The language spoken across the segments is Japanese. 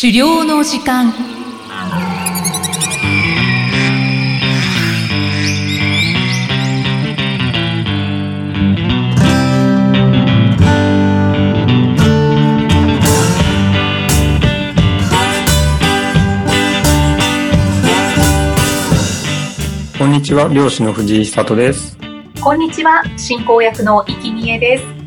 狩猟の時間こんにちは、漁師の藤井久人です。こんにちは、進行役の生きみえです。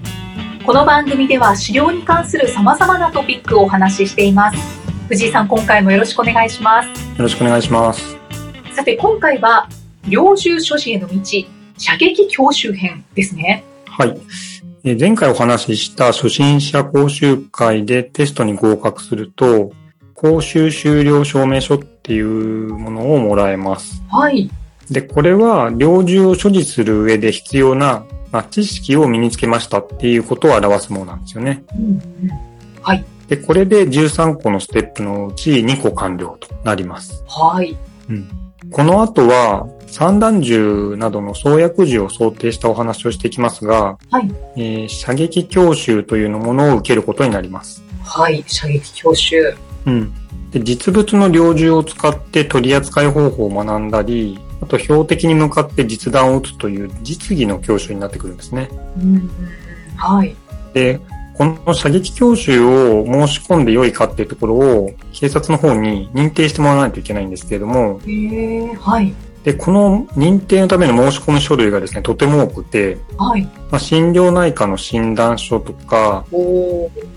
この番組では狩猟に関する様々なトピックをお話ししています。藤井さん、今回もよろしくお願いします。よろしくお願いします。さて、今回は、猟銃所持への道、射撃教習編ですね。はい。えー前回お話しした初心者講習会でテストに合格すると、講習終了証明書っていうものをもらえます。はい。で、これは猟銃を所持する上で必要な、まあ、知識を身につけましたっていうことを表すものなんですよね。うんうん、はい。で、これで13個のステップのうち2個完了となります。はい。この後は、散弾銃などの装薬銃を想定したお話をしていきますが、はい。えー射撃教習というものを受けることになります。はい。射撃教習。うん。で実物の猟銃を使って取り扱い方法を学んだり、あと標的に向かって実弾を撃つという実技の教習になってくるんですね。うんうんうん、はい。で、この射撃教習を申し込んで良いかっていうところを警察の方に認定してもらわないといけないんですけれども、へえ、はい。で、この認定のための申し込み書類がですね、とても多くて、はい。まあ、心療内科の診断書とか、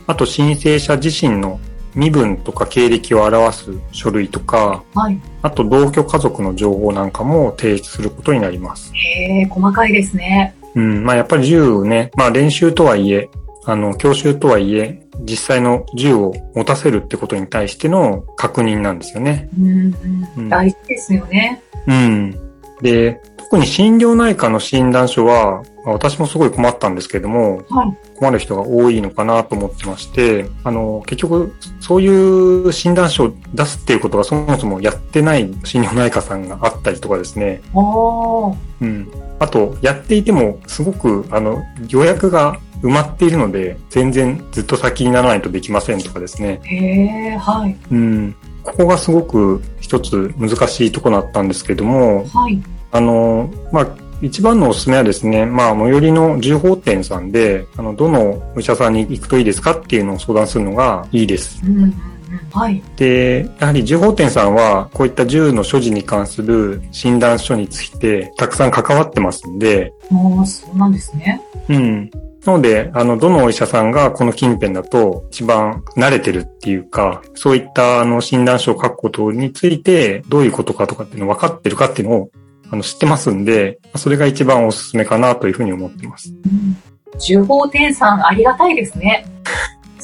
あと申請者自身の身分とか経歴を表す書類とか、はい。あと同居家族の情報なんかも提出することになります。へえ、細かいですね。うん、まあやっぱり銃ね、まあ練習とはいえ、あの、教習とはいえ、実際の銃を持たせるってことに対しての確認なんですよね。うん大事ですよね。うん。で、特に心療内科の診断書は、まあ私もすごい困ったんですけども、はい。困る人が多いのかなと思ってまして、あの、結局、そういう診断書を出すっていうことがそもそもやってない心療内科さんがあったりとかですね。うん。あと、やっていても、すごく、あの、予約が埋まっているので、全然ずっと先にならないとできませんとかですね。へえ、はい。うん。ここがすごく一つ難しいところだったんですけども、はい。あの、まあ、一番のおすすめはですね、まあ、最寄りの銃砲店さんで、あの、どのお医者さんに行くといいですかっていうのを相談するのがいいです。うん。はい。で、やはり銃砲店さんは、こういった銃の所持に関する診断書について、たくさん関わってますんで、もう、そうなんですね。うん。なので、あの、どのお医者さんがこの近辺だと一番慣れてるっていうか、そういったあの診断書を書くことについて、どういうことかとかっていうのを分かってるかっていうのを、あの、知ってますんで、それが一番おすすめかなというふうに思ってます。うん。重宝店さん、ありがたいですね。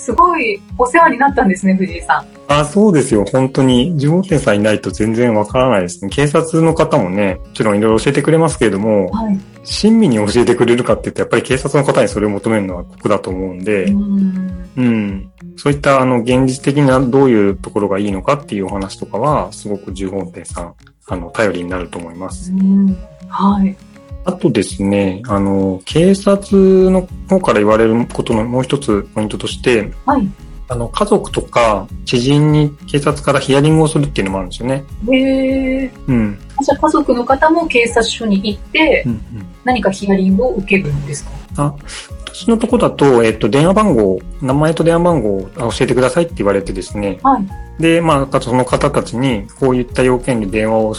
すごいお世話になったんですね、藤井さん。あ、そうですよ。本当に、地元店さんいないと全然わからないですね。警察の方もね、もちろんいろいろ教えてくれますけれども、はい。親身に教えてくれるかって言って、やっぱり警察の方にそれを求めるのは酷だと思うんで、うん。うん。そういった、あの、現実的などういうところがいいのかっていうお話とかは、すごく重本店さん、あの、頼りになると思います。うん。はい。あとですね、あの、警察の方から言われることのもう一つポイントとして、はい。あの、家族とか知人に警察からヒアリングをするっていうのもあるんですよね。へえ。うん。じゃあ家族の方も警察署に行ってうん、うん。何かヒアリングを受けるんですか？あ、私のとこだと、えっと、電話番号、名前と電話番号を教えてくださいって言われてですね。はい。で、まあ、その方たちに、こういった要件で電話を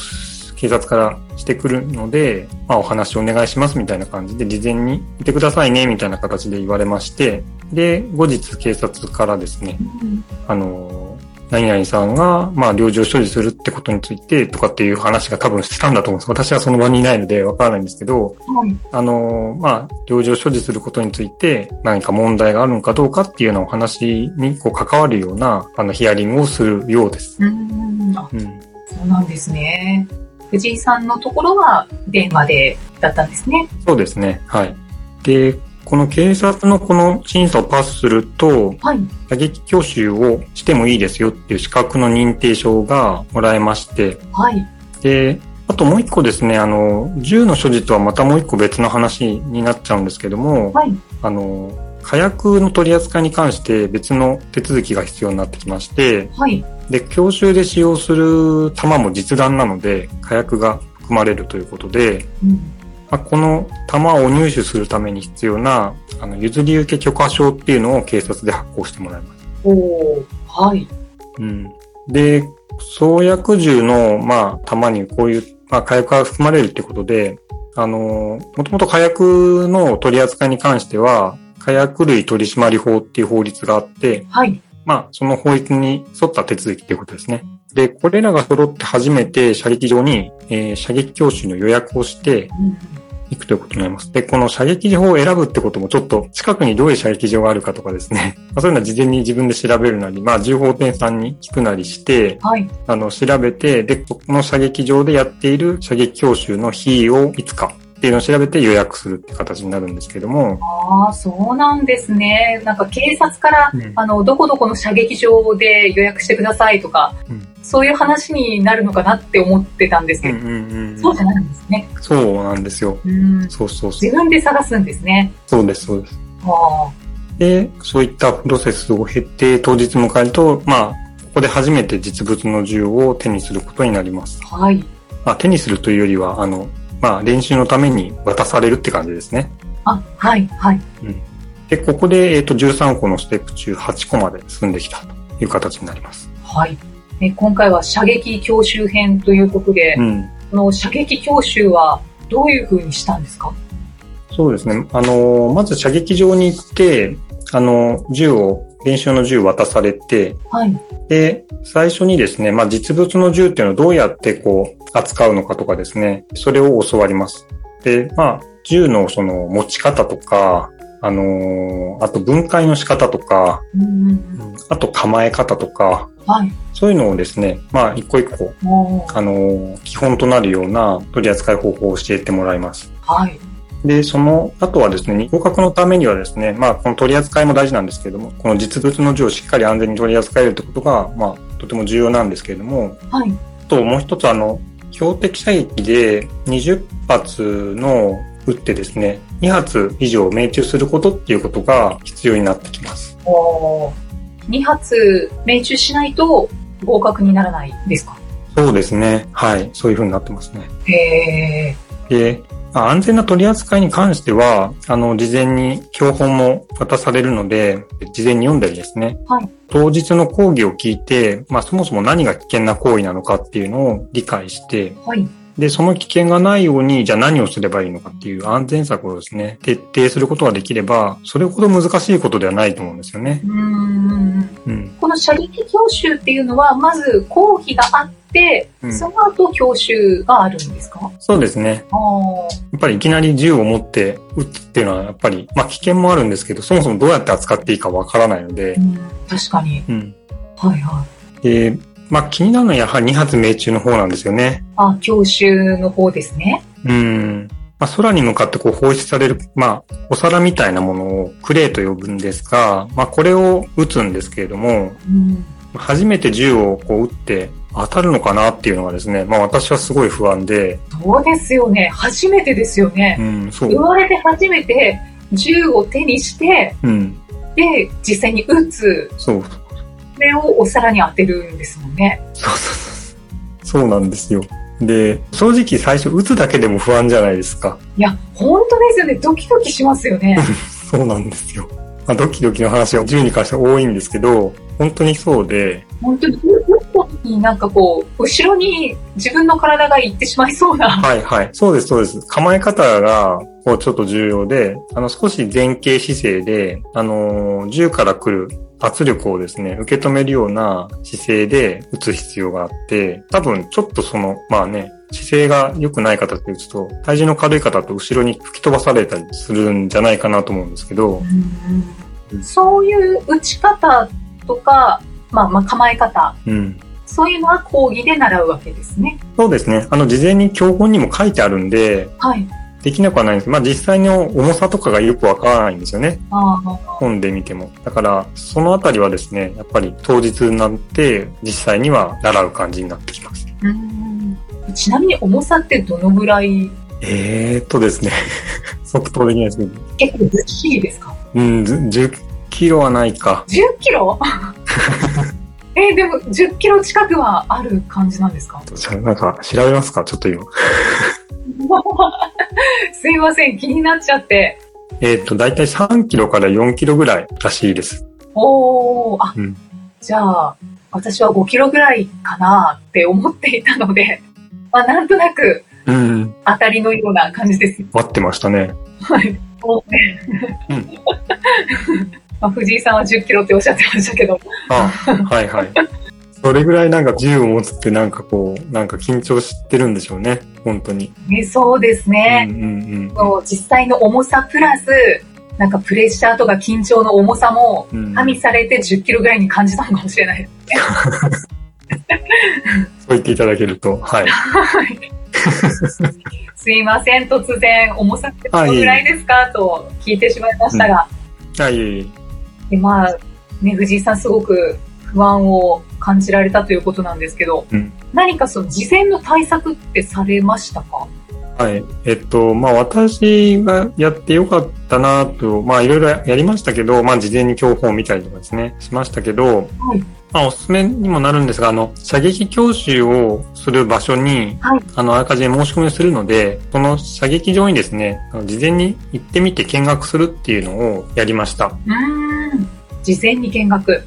警察からしてくるので、まあ、お話お願いしますみたいな感じで、事前にいてくださいね、みたいな形で言われまして、で、後日警察からですね、うんあの、何々さんが、まあ、領事を所持するってことについて、とかっていう話が多分したんだと思うんです。私はその場にいないのでわからないんですけど、はい。あの、まあ、領事を所持することについて何か問題があるのかどうかっていうようなお話にこう関わるような、あの、ヒアリングをするようです。うん。あ、うん。そうなんですね。藤井さんのところは電話でだったんですね。そうですね。はい。で、この警察のこの審査をパスすると、はい。射撃教習をしてもいいですよっていう資格の認定証がもらえまして、はい。で、あともう一個ですね、あの、銃の所持とはまたもう一個別の話になっちゃうんですけども、はい。あの、火薬の取り扱いに関して別の手続きが必要になってきまして、はい。で、教習で使用する弾も実弾なので、火薬が含まれるということで、うん。まあ、この弾を入手するために必要な、あの、譲り受け許可証っていうのを警察で発行してもらいます。おー。はい。うん。で、装薬銃の、まあ、弾にこういう、まあ、火薬が含まれるってことで、あの、もともと火薬の取り扱いに関しては、火薬類取締法っていう法律があって、はい。まあ、その法律に沿った手続きということですね。で、これらが揃って初めて射撃場に、えー射撃教習の予約をしてうん。いくということになります。で、この射撃場を選ぶってこともちょっと近くにどういう射撃場があるかとかですね。まあそういうのは事前に自分で調べるなり、まあ、銃砲店さんに聞くなりして、はい。あの、調べて、で、この射撃場でやっている射撃教習の日をいつかっていうのを調べて予約するって形になるんですけども、ああ、そうなんですね。なんか警察から、うんあの、どこどこの射撃場で予約してくださいとか、うんそういう話になるのかなって思ってたんですけど、うんうんそうじゃないんですね。そうなんですよ。うん。そうそうそう。自分で探すんですね。そうです、そうです。あで、そういったプロセスを経て当日迎えると、まあ、ここで初めて実物の銃を手にすることになります。あ、はい。まあ、手にするというよりは、あの、まあ、練習のために渡されるって感じですね。あ、はい、はい。で、ここで、えっ、と、13個のステップ中8個まで進んできたという形になります。はい。え今回は射撃教習編ということで、うん。この射撃教習はどういう風にしたんですか？そうですね。あの、まず射撃場に行って、あの、銃を、練習の銃を渡されて、はい。で、最初にですね、まあ、実物の銃っていうのをどうやってこう、扱うのかとかですね、それを教わります。で、まあ、銃のその持ち方とか、あのーあと分解の仕方とか。あと構え方とか、はい。そういうのをですね、まあ、一個一個、あのー基本となるような取り扱い方法を教えてもらいます。はい。で、その後はですね、合格のためにはですね、まあ、この取り扱いも大事なんですけれども、この実物の銃をしっかり安全に取り扱えるってことが、まあ、とても重要なんですけれども、はい。あともう一つあの、標的射撃で20発の撃ってですね、2発以上命中することっていうことが必要になってきます。おー2発命中しないと合格にならないですか？そうですね。はい。そういう風になってますね。へー。で、まあ安全な取り扱いに関しては、あの、事前に教本も渡されるので、事前に読んだりですね。はい当日の講義を聞いて、まあ、そもそも何が危険な行為なのかっていうのを理解して、はい。で、その危険がないように、じゃあ何をすればいいのかっていう安全策をですね、徹底することができれば、それほど難しいことではないと思うんですよね。うーん。うん。この射撃教習っていうのは、まず講義があって、うんその後教習があるんですか？そうですね。やっぱりいきなり銃を持って撃つっていうのは、やっぱり、まあ危険もあるんですけど、そもそもどうやって扱っていいかわからないのでう、ん。確かに。うん。はいはい。で、まあ気になるのはやはり2発命中の方なんですよね。あ、教習の方ですね。うん。まあ空に向かってこう放出される、まあお皿みたいなものをクレーと呼ぶんですが、まあこれを撃つんですけれども、うん。初めて銃をこう撃って当たるのかなっていうのがですね、まあ私はすごい不安で、そうですよね。初めてですよねう。ん、そう生。まれて初めて銃を手にして、うん、で、実際に撃つ、そう。それをお皿に当てるんですもんね。そうそうそう。そうなんですよ。で、正直最初撃つだけでも不安じゃないですか。いや、本当ですよね。ドキドキしますよね。そうなんですよ。まあ、ドキドキの話は銃に関しては多いんですけど、本当にそうで、本当に、になんかこう、後ろに自分の体が行ってしまいそうな。はいはい。そうです、そうです。構え方が、こう、ちょっと重要で、あの、少し前傾姿勢で、あのー銃から来る圧力をですね、受け止めるような姿勢で撃つ必要があって、多分、ちょっとその、まあね、姿勢が良くない方って打つと、体重の軽い方と後ろに吹き飛ばされたりするんじゃないかなと思うんですけど、そういう打ち方とか、まあまあ構え方、うん。そういうのは講義で習うわけですね。そうですね。あの、事前に教本にも書いてあるんで、はい。できなくはないんですけど、まあ実際の重さとかがよくわからないんですよね。本で見ても。だから、そのあたりはですね、やっぱり当日になって、実際には習う感じになってきます。うん。ちなみに重さってどのぐらい？えーっとですね。即答できないですけど。結構ずっしりですか？うん、ず10キロはないか。10キロ？えーでも10キロ近くはある感じなんですか？じゃあなんか調べますか？ちょっと今。すいません、気になっちゃって。えーっと、だいたい3キロから4キロぐらいらしいです。おー、あ、うんじゃあ、私は5キロぐらいかなって思っていたので、まあ、なんとなくうん。当たりのような感じです。待ってましたね。はい。うん まあ、藤井さんは10キロっておっしゃってましたけど、あ、はいはい。それぐらいなんか銃を持つってなんかこう、なんか緊張してるんでしょうね。本当に。ね、そうですうんね。うんそう実際の重さプラス、なんかプレッシャーとか緊張の重さもうん。うん加味されて10キロぐらいに感じたのかもしれない。そう言っていただけると、はい。すいません、突然、重さってどのぐらいですかと聞いてしまいましたが。あ、いえいまあ、ね、藤井さんすごく不安を感じられたということなんですけど、うん何かその事前の対策ってされましたか？はい。えっと、まあ私がやってよかったなと、まあいろいろやりましたけど、まあ事前に教本を見たりとかですね、しましたけど、はい。まあおすすめにもなるんですが、あの、射撃教習をする場所に、はいあの、あらかじめ申し込みをするので、その射撃場にですね、事前に行ってみて見学するっていうのをやりました。うーん。事前に見学。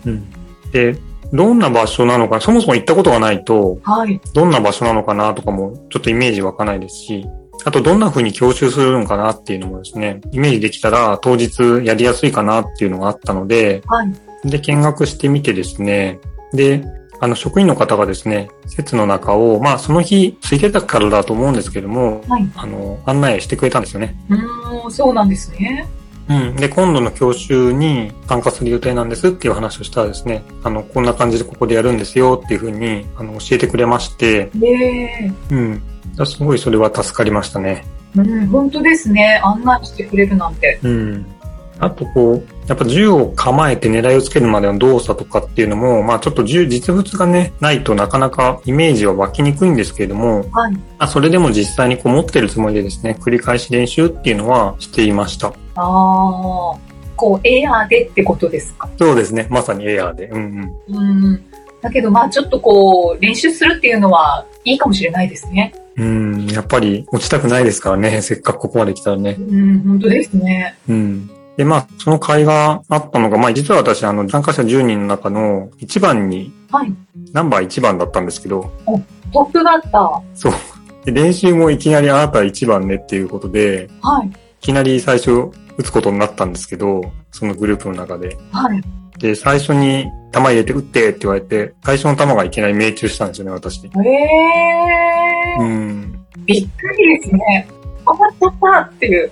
で、どんな場所なのか、そもそも行ったことがないと、はい。どんな場所なのかなとかもちょっとイメージ湧かないですし、あとどんな風に教習するのかなっていうのもですね、イメージできたら当日やりやすいかなっていうのがあったので、はい。で、見学してみてですね、で、あの職員の方がですね、施設の中を、まあその日空いてたからだと思うんですけども、はい。あの、案内してくれたんですよね。うーん、そうなんですね。うん。で、今度の教習に参加する予定なんですっていう話をしたらですね、あの、こんな感じでここでやるんですよっていう風に、あの、教えてくれまして、ええうん。すごいそれは助かりましたね。うん、本当ですね。案内してくれるなんて。うん。あとこう、やっぱ銃を構えて狙いをつけるまでの動作とかっていうのも、まあちょっと銃、実物がね、ないとなかなかイメージは湧きにくいんですけれども、はい。まあそれでも実際にこう持ってるつもりでですね、繰り返し練習っていうのはしていました。ああ、こう、エアーでってことですか？そうですね。まさにエアーで。うんうん。うん。だけど、まあ、ちょっとこう、練習するっていうのはいいかもしれないですね。うん、やっぱり落ちたくないですからね。せっかくここまで来たらねう。ん、本当ですね。うん。で、まあ、その会があったのが、まあ、実は私、あの、参加者10人の中の1番に、はい。ナンバー1番だったんですけど、トップバッター。そう。で練習もいきなりあなた1番ねっていうことで、はい。いきなり最初打つことになったんですけど、そのグループの中で。はい。で、最初に弾入れて撃ってって言われて、最初の弾がいきなり命中したんですよね、私。ええー、うん。びっくりですね。あっちゃったっていう。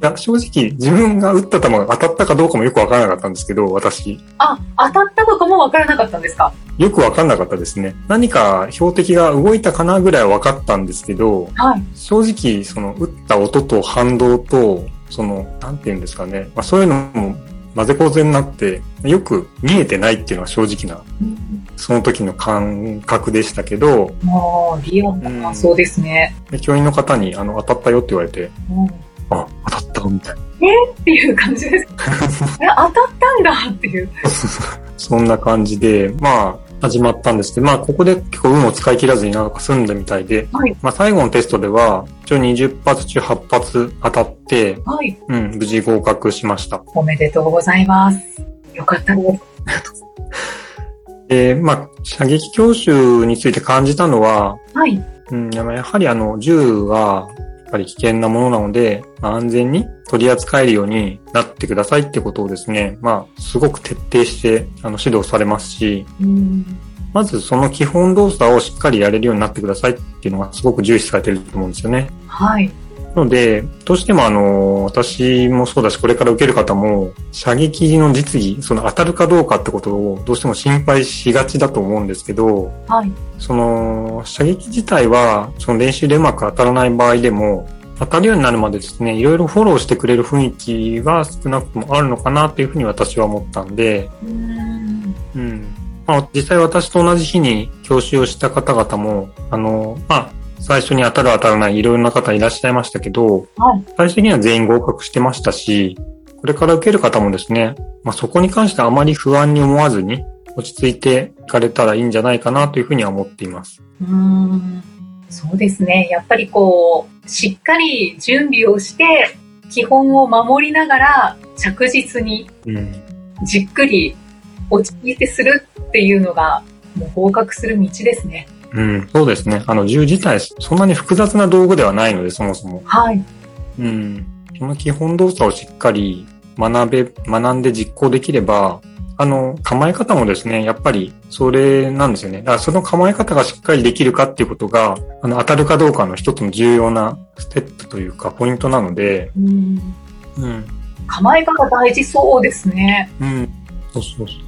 いや、正直、自分が撃った弾が当たったかどうかもよくわからなかったんですけど、私。あ、当たったとかもわからなかったんですか？よくわかんなかったですね。何か標的が動いたかなぐらいは分かったんですけど、はい。正直、その、撃った音と反動と、その、なんて言うんですかね。まあそういうのも混ぜこぜになって、よく見えてないっていうのは正直な、その時の感覚でしたけど、もう、リアルな感想ですね。で教員の方に、あの、当たったよって言われて、うんっあ、当たったみたいな。ていう感じです。え、当たったんだっていう。そんな感じで、まあ、始まったんですけど、まあ、ここで結構運を使い切らずになんか済んだみたいで、はい。まあ、最後のテストでは、一応20発中8発当たって、はい。うん、無事合格しました。おめでとうございます。よかったです。で、まあ、射撃教習について感じたのは、はい。うん、やはりあの、銃は、やっぱり危険なものなので、まあ安全に取り扱えるようになってくださいってことをですね、まあ、すごく徹底して、あの、指導されますし、うん。まずその基本動作をしっかりやれるようになってくださいっていうのがすごく重視されてると思うんですよね。はい。なので、どうしてもあの、私もそうだし、これから受ける方も、射撃の実技、その当たるかどうかってことをどうしても心配しがちだと思うんですけど、はい。その、射撃自体は、その練習でうまく当たらない場合でも、当たるようになるまでですね、いろいろフォローしてくれる雰囲気が少なくともあるのかなっていうふうに私は思ったんで、うん。うん。まあ、実際私と同じ日に教習をした方々も、あの、まあ、最初に当たる当たらないいろいろな方いらっしゃいましたけど、はい。最終的には全員合格してましたし、これから受ける方もですね、まあ、そこに関してあまり不安に思わずに落ち着いていかれたらいいんじゃないかなというふうには思っています。うーん。そうですね。やっぱりこう、しっかり準備をして、基本を守りながら着実にうん。じっくり落ち着いてするっていうのが、もう合格する道ですね。うん、そうですね。あの、銃自体、そんなに複雑な道具ではないので、そもそも。はい。うん。その基本動作をしっかり学べ、学んで実行できれば、あの、構え方もですね、やっぱり、それなんですよね。だからその構え方がしっかりできるかっていうことが、あの、当たるかどうかの一つの重要なステップというか、ポイントなので、うん。うん。構え方大事そうですね。うん。そうそうそう。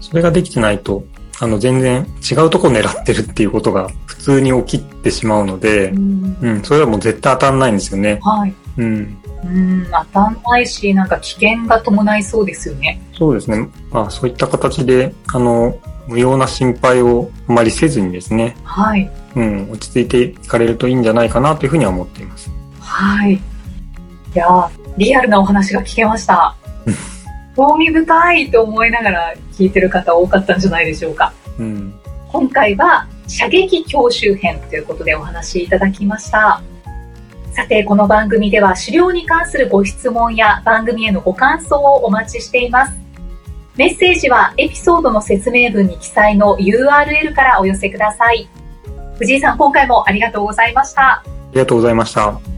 それができてないと、あの、全然違うとこ狙ってるっていうことが普通に起きてしまうのでう、ん。うん、それはもう絶対当たんないんですよね。はい。うん。うん、当たんないし、なんか危険が伴いそうですよね。そうですね。まあ、そういった形で、あの、無用な心配をあまりせずにですね、はい。うん、落ち着いていかれるといいんじゃないかなというふうには思っています。はい。いやーリアルなお話が聞けましたうん。興味深いと思いながら聞いてる方多かったんじゃないでしょうか。うん。今回は射撃教習編ということでお話しいただきました。さて、この番組では狩猟に関するご質問や番組へのご感想をお待ちしています。メッセージはエピソードの説明文に記載の URL からお寄せください。藤井さん、今回もありがとうございました。ありがとうございました。